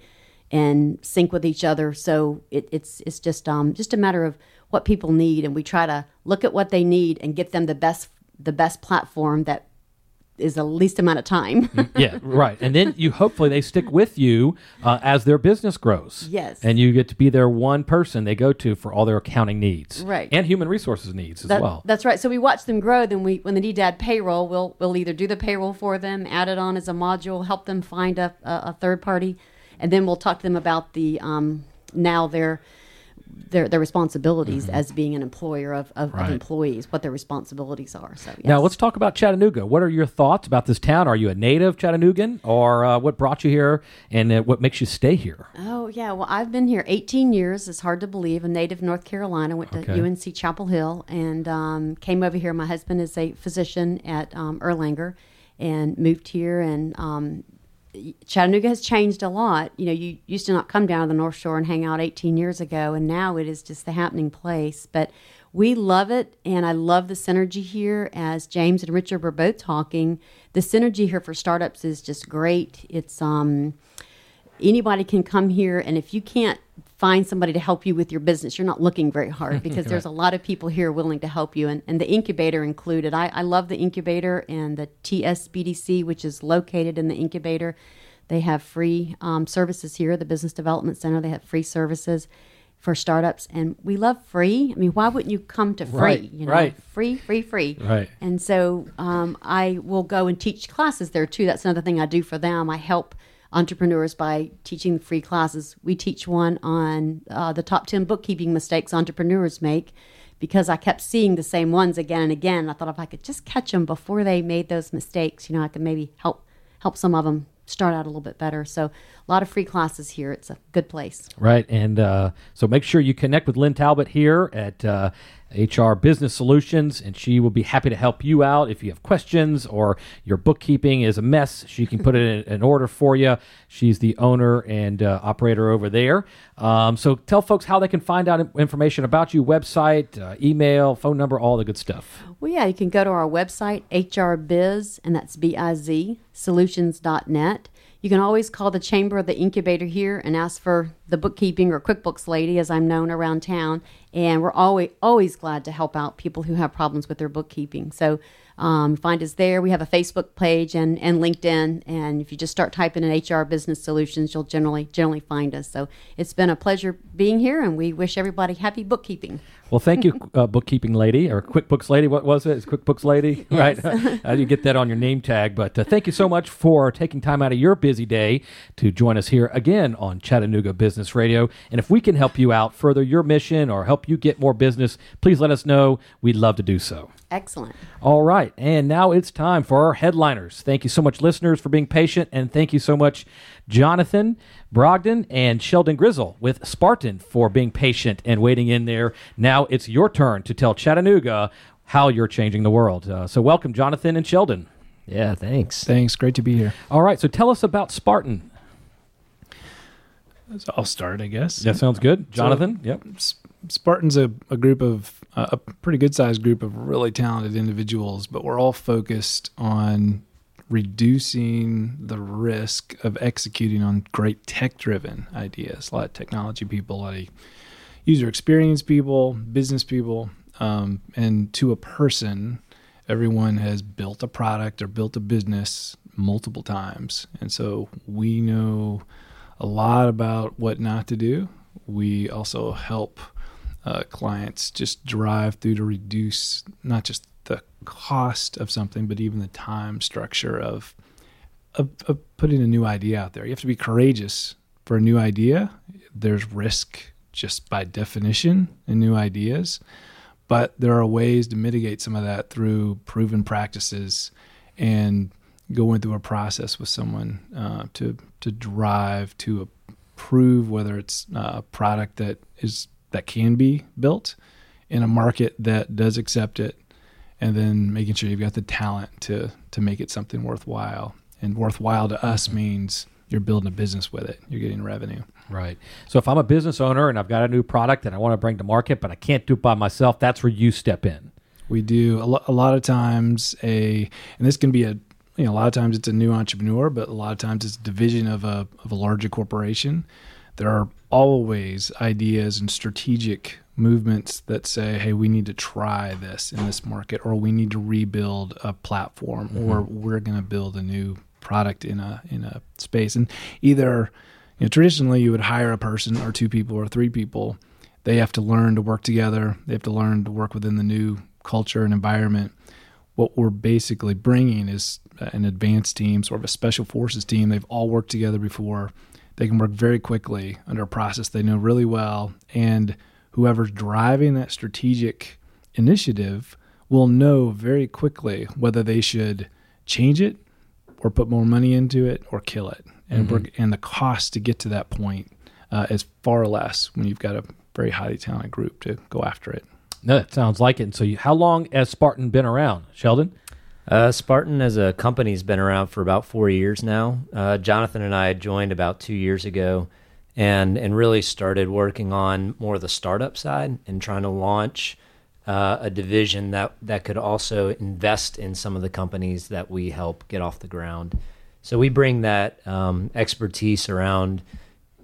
and sync with each other. So it, it's it's just um, just a matter of what people need, and we try to look at what they need and get them the best the best platform that is the least amount of time. yeah, right. And then you hopefully they stick with you uh, as their business grows. Yes. And you get to be their one person they go to for all their accounting needs. Right. And human resources needs as That- well. That's right. So we watch them grow. Then we, when they need to add payroll, we'll we'll either do the payroll for them, add it on as a module, help them find a, a, a third party, and then we'll talk to them about the um, now their their their responsibilities as being an employer of, of, Mm-hmm. Right. of employees, what their responsibilities are. So yes. Now let's talk about Chattanooga. What are your thoughts about this town? Are you a native Chattanoogan, or uh, what brought you here, and uh, what makes you stay here? Oh yeah, well I've been here 18 years. It's hard to believe. A native North Carolina. Went to Okay. UNC Chapel Hill and um, came over here. My husband is a physician at um, Erlanger, and moved here. And um, Chattanooga has changed a lot. You know, you used to not come down to the North Shore and hang out 18 years ago, and now it is just the happening place. But we love it, and I love the synergy here. As James and Richard were both talking, the synergy here for startups is just great. It's um, anybody can come here and if you can't find somebody to help you with your business you're not looking very hard because there's a lot of people here willing to help you and, and the incubator included I, I love the incubator and the tsbdc which is located in the incubator they have free um, services here the business development center they have free services for startups and we love free i mean why wouldn't you come to free Right, you know right. free free free Right. and so um, I will go and teach classes there too. That's another thing I do for them. I help entrepreneurs by teaching free classes. We teach one on uh, the top 10 bookkeeping mistakes entrepreneurs make because I kept seeing the same ones again and again. I thought if I could just catch them before they made those mistakes, you know, I could maybe help help some of them start out a little bit better. So a lot of free classes here. It's a good place. Right. And uh, so make sure you connect with Lynn Talbot here at uh, HR Business Solutions, and she will be happy to help you out if you have questions or your bookkeeping is a mess. She can put it in, in order for you. She's the owner and uh, operator over there. Um, so tell folks how they can find out information about you website, uh, email, phone number, all the good stuff. Well, yeah, you can go to our website, HRBiz, and that's B I Z, solutions.net. You can always call the Chamber of the Incubator here and ask for the bookkeeping or QuickBooks lady, as I'm known around town. And we're always, always glad to help out people who have problems with their bookkeeping. So um, find us there. We have a Facebook page and, and LinkedIn. And if you just start typing in HR Business Solutions, you'll generally generally find us. So it's been a pleasure being here, and we wish everybody happy bookkeeping. Well, thank you, uh, bookkeeping lady or QuickBooks lady. What was it? It's QuickBooks lady, right? How do you get that on your name tag? But uh, thank you so much for taking time out of your busy day to join us here again on Chattanooga Business Radio. And if we can help you out, further your mission, or help you get more business, please let us know. We'd love to do so. Excellent. All right. And now it's time for our headliners. Thank you so much, listeners, for being patient. And thank you so much, Jonathan Brogdon and Sheldon Grizzle with Spartan for being patient and waiting in there. Now it's your turn to tell Chattanooga how you're changing the world. Uh, so, welcome, Jonathan and Sheldon. Yeah, thanks. Thanks. Great to be here. All right. So, tell us about Spartan. So I'll start, I guess. That sounds good, Jonathan. yep. Spartan's a, a group of uh, a pretty good sized group of really talented individuals, but we're all focused on reducing the risk of executing on great tech driven ideas. A lot of technology people, a lot of user experience people, business people, um, and to a person, everyone has built a product or built a business multiple times, and so we know a lot about what not to do. We also help uh, clients just drive through to reduce not just the cost of something, but even the time structure of, of, of putting a new idea out there. You have to be courageous for a new idea. There's risk just by definition in new ideas, but there are ways to mitigate some of that through proven practices and going through a process with someone uh, to to drive to prove whether it's a product that is that can be built in a market that does accept it, and then making sure you've got the talent to to make it something worthwhile. And worthwhile to us means you're building a business with it. You're getting revenue. Right. So if I'm a business owner and I've got a new product that I want to bring to market, but I can't do it by myself, that's where you step in. We do a, lo- a lot of times a, and this can be a, you know, a lot of times it's a new entrepreneur, but a lot of times it's a division of a of a larger corporation. There are always ideas and strategic movements that say, hey, we need to try this in this market, or we need to rebuild a platform, mm-hmm. or we're going to build a new product in a in a space. And either, you know, traditionally you would hire a person or two people or three people. They have to learn to work together. They have to learn to work within the new culture and environment. What we're basically bringing is an advanced team, sort of a special forces team. They've all worked together before they can work very quickly under a process they know really well. And whoever's driving that strategic initiative will know very quickly whether they should change it or put more money into it or kill it. And, mm-hmm. and the cost to get to that point uh, is far less when you've got a very highly talented group to go after it. No, that sounds like it. And so, you, how long has Spartan been around, Sheldon? Uh, Spartan as a company has been around for about four years now. Uh, Jonathan and I joined about two years ago, and and really started working on more of the startup side and trying to launch uh, a division that that could also invest in some of the companies that we help get off the ground. So we bring that um, expertise around.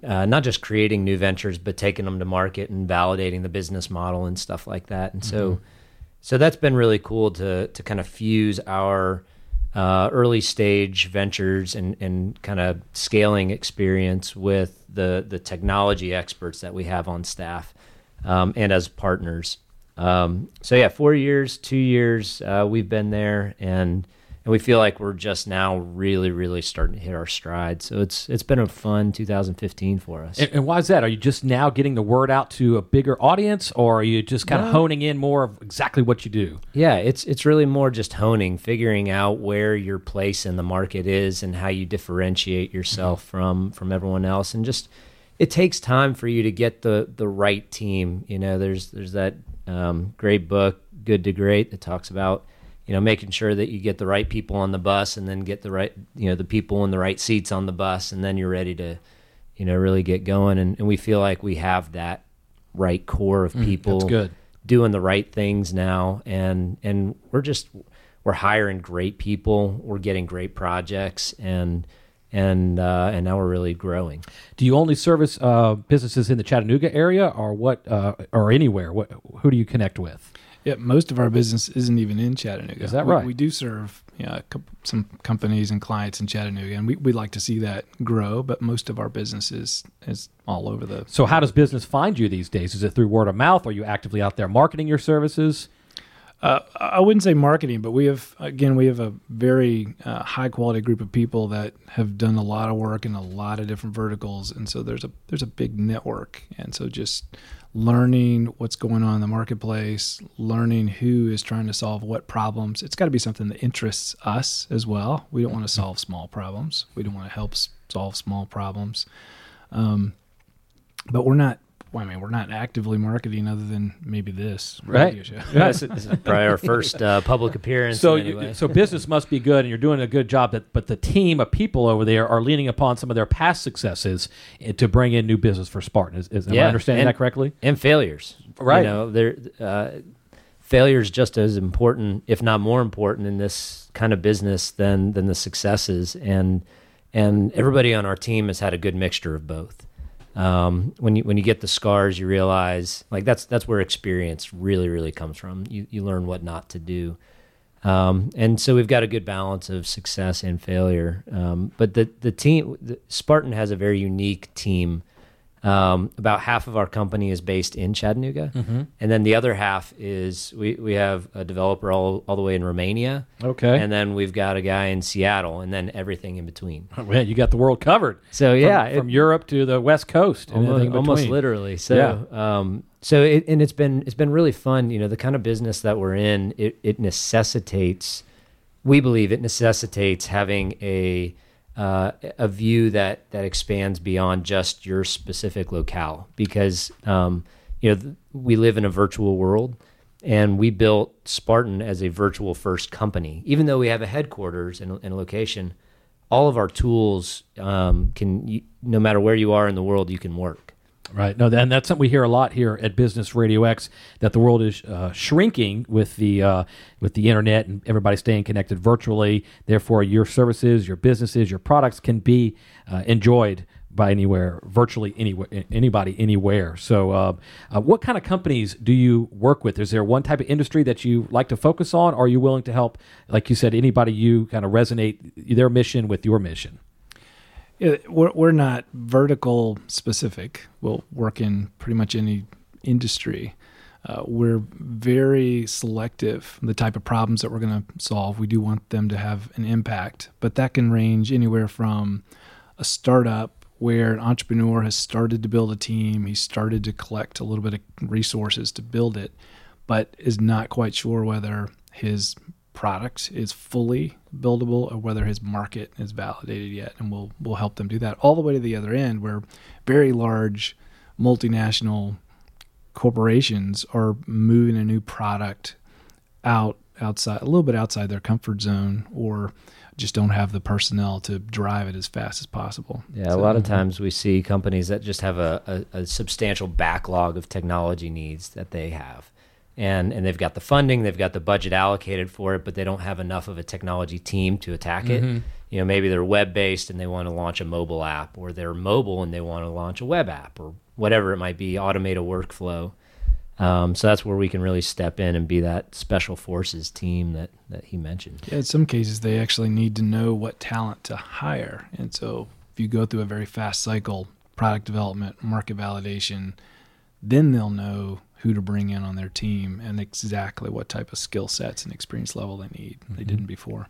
Uh, not just creating new ventures, but taking them to market and validating the business model and stuff like that. And mm-hmm. so, so that's been really cool to to kind of fuse our uh, early stage ventures and, and kind of scaling experience with the the technology experts that we have on staff um, and as partners. Um, so yeah, four years, two years uh, we've been there, and and we feel like we're just now really, really starting to hit our stride. So it's it's been a fun 2015 for us. And, and why is that? Are you just now getting the word out to a bigger audience, or are you just kind no. of honing in more of exactly what you do? Yeah, it's it's really more just honing, figuring out where your place in the market is, and how you differentiate yourself mm-hmm. from from everyone else, and just it takes time for you to get the the right team. You know, there's there's that um, great book, Good to Great, that talks about you know, making sure that you get the right people on the bus and then get the right, you know, the people in the right seats on the bus, and then you're ready to, you know, really get going. And, and we feel like we have that right core of mm, people mm, doing the right things now, and and we're just we're hiring great people, we're getting great projects, and and uh, and now we're really growing. Do you only service uh, businesses in the Chattanooga area, or what, uh, or anywhere? What, who do you connect with? Yeah, most of our business isn't even in Chattanooga. Is that right? We do serve you know, some companies and clients in Chattanooga, and we we like to see that grow. But most of our business is is all over the. So, how does business find you these days? Is it through word of mouth? Are you actively out there marketing your services? Uh, I wouldn't say marketing, but we have again we have a very uh, high quality group of people that have done a lot of work in a lot of different verticals, and so there's a there's a big network, and so just learning what's going on in the marketplace, learning who is trying to solve what problems. It's got to be something that interests us as well. We don't want to solve small problems. We don't want to help solve small problems. Um, but we're not well, I mean, we're not actively marketing other than maybe this Right. radio show. this, this is probably our first uh, public appearance. So, in any you, so business must be good, and you're doing a good job. That, but the team of people over there are leaning upon some of their past successes eh, to bring in new business for Spartan. Is, is am I understanding and- that correctly? and failures. Right. You know, there uh, failure is just as important, if not more important, in this kind of business than than the successes. And and everybody on our team has had a good mixture of both. Um, when you when you get the scars, you realize like that's that's where experience really really comes from. You you learn what not to do. Um, and so we've got a good balance of success and failure. Um, but the the team, the, Spartan has a very unique team. Um, about half of our company is based in Chattanooga, and then the other half is we, we have a developer all, all the way in Romania, Okay. and then we've got a guy in Seattle, and then everything in between. Man, you got the world covered. So yeah, from, it- Europe to the West Coast, almost, in almost literally. So, um, so it, and it's been it's been really fun. You know, the kind of business that we're in, it, it necessitates. We believe it necessitates having a uh, a view that that expands beyond just your specific locale because um, you know th- we live in a virtual world. And we built Spartan as a virtual first company, even though we have a headquarters and, and a location. All of our tools um, can, you, no matter where you are in the world, you can work. Right. No, and that's something we hear a lot here at Business Radio X that the world is uh, shrinking with the uh, with the internet and everybody staying connected virtually. Therefore, your services, your businesses, your products can be uh, enjoyed by anywhere, virtually anywhere, anybody, anywhere. So, uh, uh, what kind of companies do you work with? Is there one type of industry that you like to focus on? Or are you willing to help, like you said, anybody you kind of resonate their mission with your mission? We're, we're not vertical specific. We'll work in pretty much any industry. Uh, we're very selective the type of problems that we're going to solve. We do want them to have an impact, but that can range anywhere from a startup where an entrepreneur has started to build a team, he started to collect a little bit of resources to build it, but is not quite sure whether his product is fully buildable or whether his market is validated yet and we'll we'll help them do that all the way to the other end where very large multinational corporations are moving a new product out outside a little bit outside their comfort zone or just don't have the personnel to drive it as fast as possible. Yeah, a lot of uh-huh. times we see companies that just have a, a, a substantial backlog of technology needs that they have. And, and they've got the funding, they've got the budget allocated for it, but they don't have enough of a technology team to attack it. You know, maybe they're web based and they want to launch a mobile app, or they're mobile and they want to launch a web app, or whatever it might be, automate a workflow. Um, so that's where we can really step in and be that special forces team that, that he mentioned. Yeah, in some cases, they actually need to know what talent to hire. And so, if you go through a very fast cycle, product development, market validation, then they'll know who to bring in on their team and exactly what type of skill sets and experience level they need. They mm-hmm. didn't before.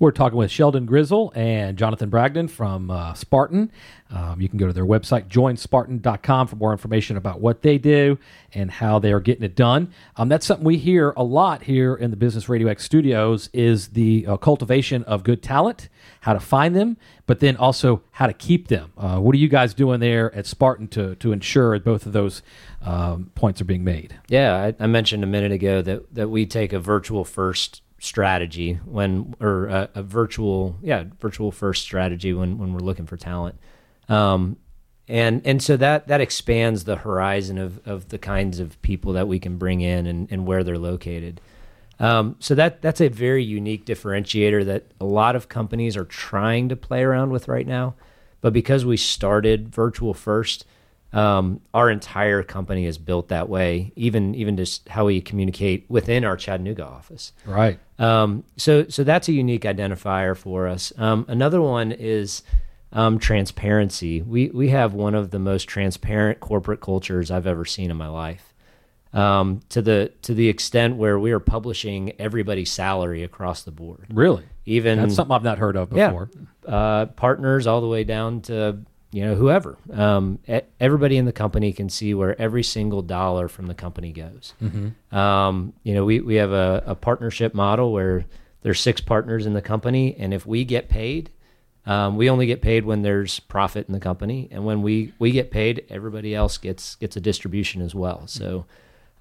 We're talking with Sheldon Grizzle and Jonathan Bragdon from uh, Spartan. Um, you can go to their website, joinspartan.com, for more information about what they do and how they are getting it done. Um, that's something we hear a lot here in the Business Radio X studios is the uh, cultivation of good talent, how to find them, but then also how to keep them. Uh, what are you guys doing there at Spartan to, to ensure both of those um, points are being made? Yeah, I, I mentioned a minute ago that, that we take a virtual first strategy when, or a, a virtual, yeah, virtual first strategy when, when we're looking for talent. Um, and, and so that, that expands the horizon of, of the kinds of people that we can bring in and, and where they're located. Um, so that that's a very unique differentiator that a lot of companies are trying to play around with right now. But because we started virtual first, um, our entire company is built that way. Even even just how we communicate within our Chattanooga office. Right. Um, so so that's a unique identifier for us. Um, another one is um, transparency. We we have one of the most transparent corporate cultures I've ever seen in my life. Um, to the to the extent where we are publishing everybody's salary across the board. Really? Even That's something I've not heard of before. yeah, uh, partners all the way down to you know whoever. Um, everybody in the company can see where every single dollar from the company goes. Um, you know, we we have a, a partnership model where there's six partners in the company, and if we get paid, Um, we only get paid when there's profit in the company, and when we we get paid, everybody else gets gets a distribution as well. So.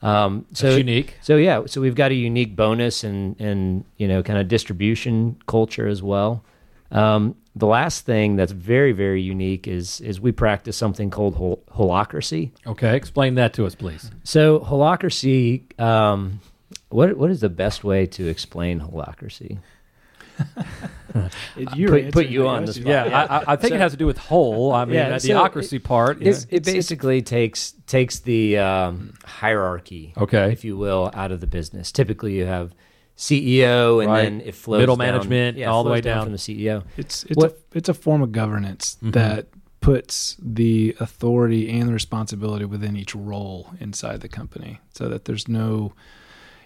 Um, so That's unique. So yeah, so we've got a unique bonus and and you know kind of distribution culture as well. Um, the last thing that's very very unique is is we practice something called hol- holacracy. Okay, explain that to us, please. So holacracy, um, what what is the best way to explain holacracy? You're Put- put you on the spot. Yeah, I, I- I think it has to do with whole. I mean, Yeah, the so ocracy part. It, it it's- basically takes takes the um, hierarchy, Okay. if you will, out of the business. Typically, you have CEO, and Right. then it flows Middle down- management, yeah, all the way down. from the CEO. It's it's What- a it's a form of governance Mm-hmm. that puts the authority and the responsibility within each role inside the company, so that there's no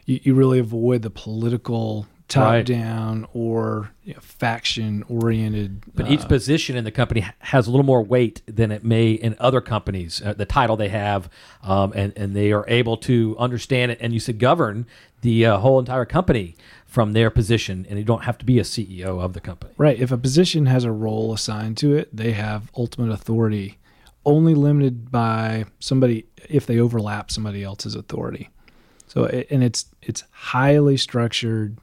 you, you really avoid the political top Right. down or you know, faction oriented. But each position in the company has a little more weight than it may in other companies. Uh, the title they have, um, and and they are able to understand it. And you said govern the uh, whole entire company from their position, and you don't have to be a CEO of the company. Right. If a position has a role assigned to it, they have ultimate authority, only limited by somebody if they overlap somebody else's authority. So, it, and it's it's highly structured.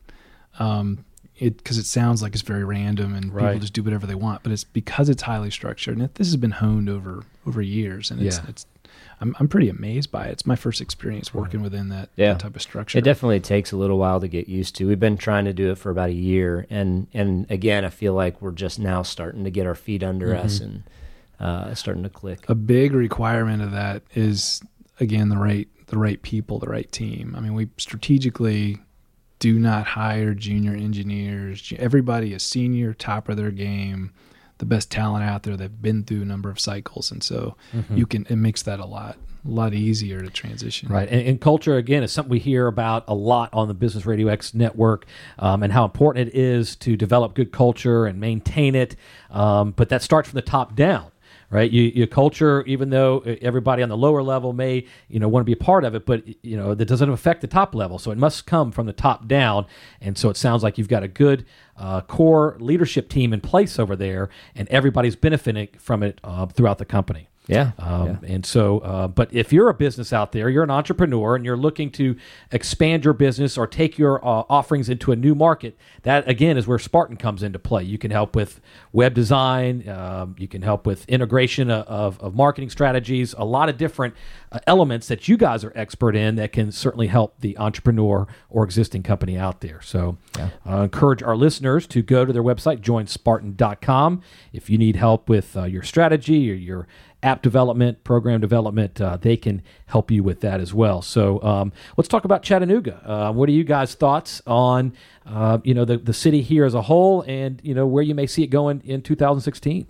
Um, it because it sounds like it's very random and Right. people just do whatever they want, but it's because it's highly structured and it, this has been honed over over years, and it's Yeah. it's. I'm, I'm pretty amazed by it. It's my first experience working within that, Yeah. that type of structure. It definitely takes a little while to get used to. We've been trying to do it for about a year, and and again, I feel like we're just now starting to get our feet under Mm-hmm. us and uh, starting to click. a big requirement of that is again the right the right people, the right team. I mean, we strategically do not hire junior engineers. Everybody is senior, top of their game, the best talent out there. They've been through a number of cycles, and so you can it makes that a lot a lot easier to transition. Right. And, and culture, again, is something we hear about a lot on the Business Radio X network um, and how important it is to develop good culture and maintain it. Um, but that starts from the top down. Right, you, your culture, even though everybody on the lower level may, you know, want to be a part of it, but you know that doesn't affect the top level. So it must come from the top down. And so it sounds like you've got a good uh, core leadership team in place over there, and everybody's benefiting from it uh, throughout the company. Yeah, Um, And so, uh, but if you're a business out there, you're an entrepreneur, and you're looking to expand your business or take your uh, offerings into a new market, that again is where Spartan comes into play. You can help with web design, um, you can help with integration of, of, marketing strategies, a lot of different uh, elements that you guys are expert in that can certainly help the entrepreneur or existing company out there. So, uh, encourage our listeners to go to their website, joinspartan.com. If you need help with uh, your strategy or your app development, program development, uh, they can help you with that as well. So um, let's talk about Chattanooga. Uh, what are you guys' thoughts on uh, you know the, the city here as a whole, and you know where you may see it going in 2016?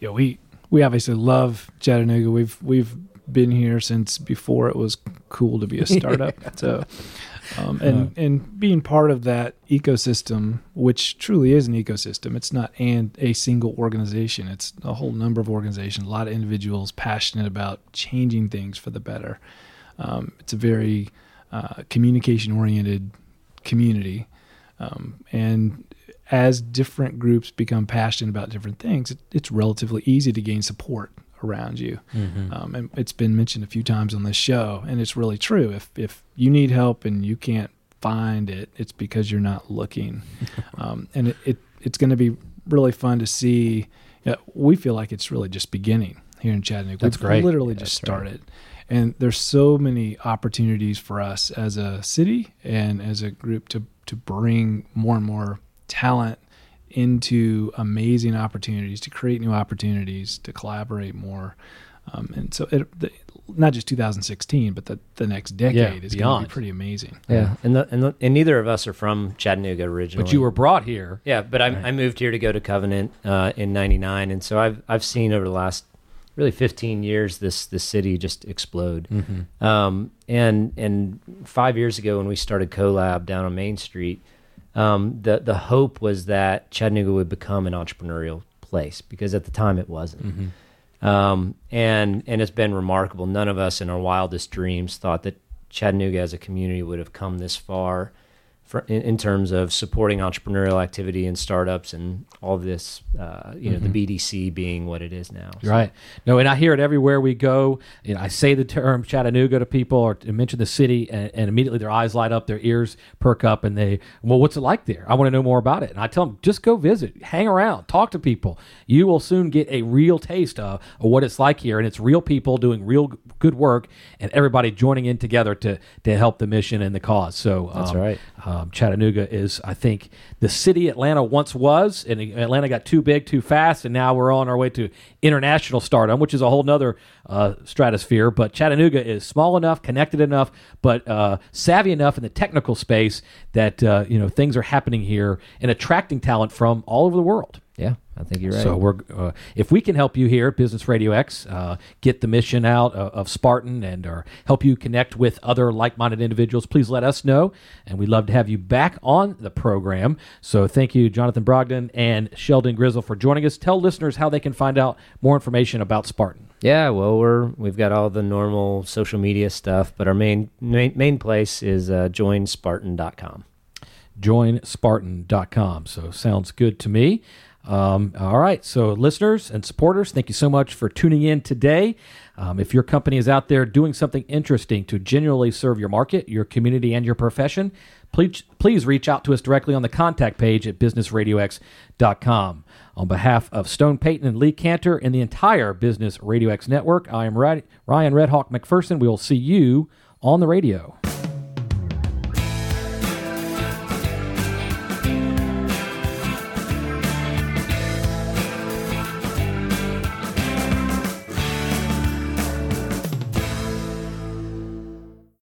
yeah, we we obviously love Chattanooga. We've we've been here since before it was cool to be a startup. so, um, and and being part of that ecosystem, which truly is an ecosystem. It's not and a single organization. It's a whole number of organizations, a lot of individuals passionate about changing things for the better. Um, it's a very uh, communication oriented community, um, and as different groups become passionate about different things, it, it's relatively easy to gain support around you. Um, and it's been mentioned a few times on this show, and it's really true. If if you need help and you can't find it, it's because you're not looking. um, and it, it it's going to be really fun to see. You know, we feel like it's really just beginning here in Chattanooga. That's We've great. literally just started. And there's so many opportunities for us as a city and as a group to to bring more and more talent into amazing opportunities, to create new opportunities, to collaborate more. Um, and so, it, the, not just 2016, but the, the next decade is going to be pretty amazing. yeah. And the, and the, and neither of us are from Chattanooga originally. But you were brought here. Yeah, but I, I moved here to go to Covenant uh, in '99, and so I've I've seen over the last really 15 years this this city just explode. Um, and and five years ago when we started CoLab down on Main Street, um, the the hope was that Chattanooga would become an entrepreneurial place because at the time it wasn't. Um, and and it's been remarkable. None of us in our wildest dreams thought that Chattanooga as a community would have come this far. For, in, in terms of supporting entrepreneurial activity and startups and all of this, uh, you know, the BDC being what it is now. So- Right. No, and I hear it everywhere we go. You know, I say the term Chattanooga to people or to mention the city, and, and immediately their eyes light up, their ears perk up, and they, well, what's it like there? I want to know more about it. And I tell them, just go visit, hang around, talk to people. You will soon get a real taste of, of what it's like here, and it's real people doing real good work, and everybody joining in together to to help the mission and the cause. So That's um, right. Um, Chattanooga is, I think, the city Atlanta once was, and Atlanta got too big too fast, and now we're on our way to international stardom, which is a whole nother uh, stratosphere. But Chattanooga is small enough, connected enough, but uh, savvy enough in the technical space that uh, you know things are happening here and attracting talent from all over the world. Yeah, I think you're right. So we're uh, if we can help you here at Business Radio X uh, get the mission out of, of Spartan and or help you connect with other like-minded individuals, please let us know, and we'd love to have you back on the program. So thank you, Jonathan Brogdon and Sheldon Grizzle, for joining us. Tell listeners how they can find out more information about Spartan. Yeah, well, we're we've got all the normal social media stuff, but our main main, main place is uh, joinspartan.com. joinspartan.com. So sounds good to me. Um, all right. So, listeners and supporters, thank you so much for tuning in today. Um, if your company is out there doing something interesting to genuinely serve your market, your community, and your profession, please, please reach out to us directly on the contact page at businessradiox.com. On behalf of Stone Payton and Lee Kantor and the entire Business Radio X network, I am Ryan Redhawk McPherson. We will see you on the radio.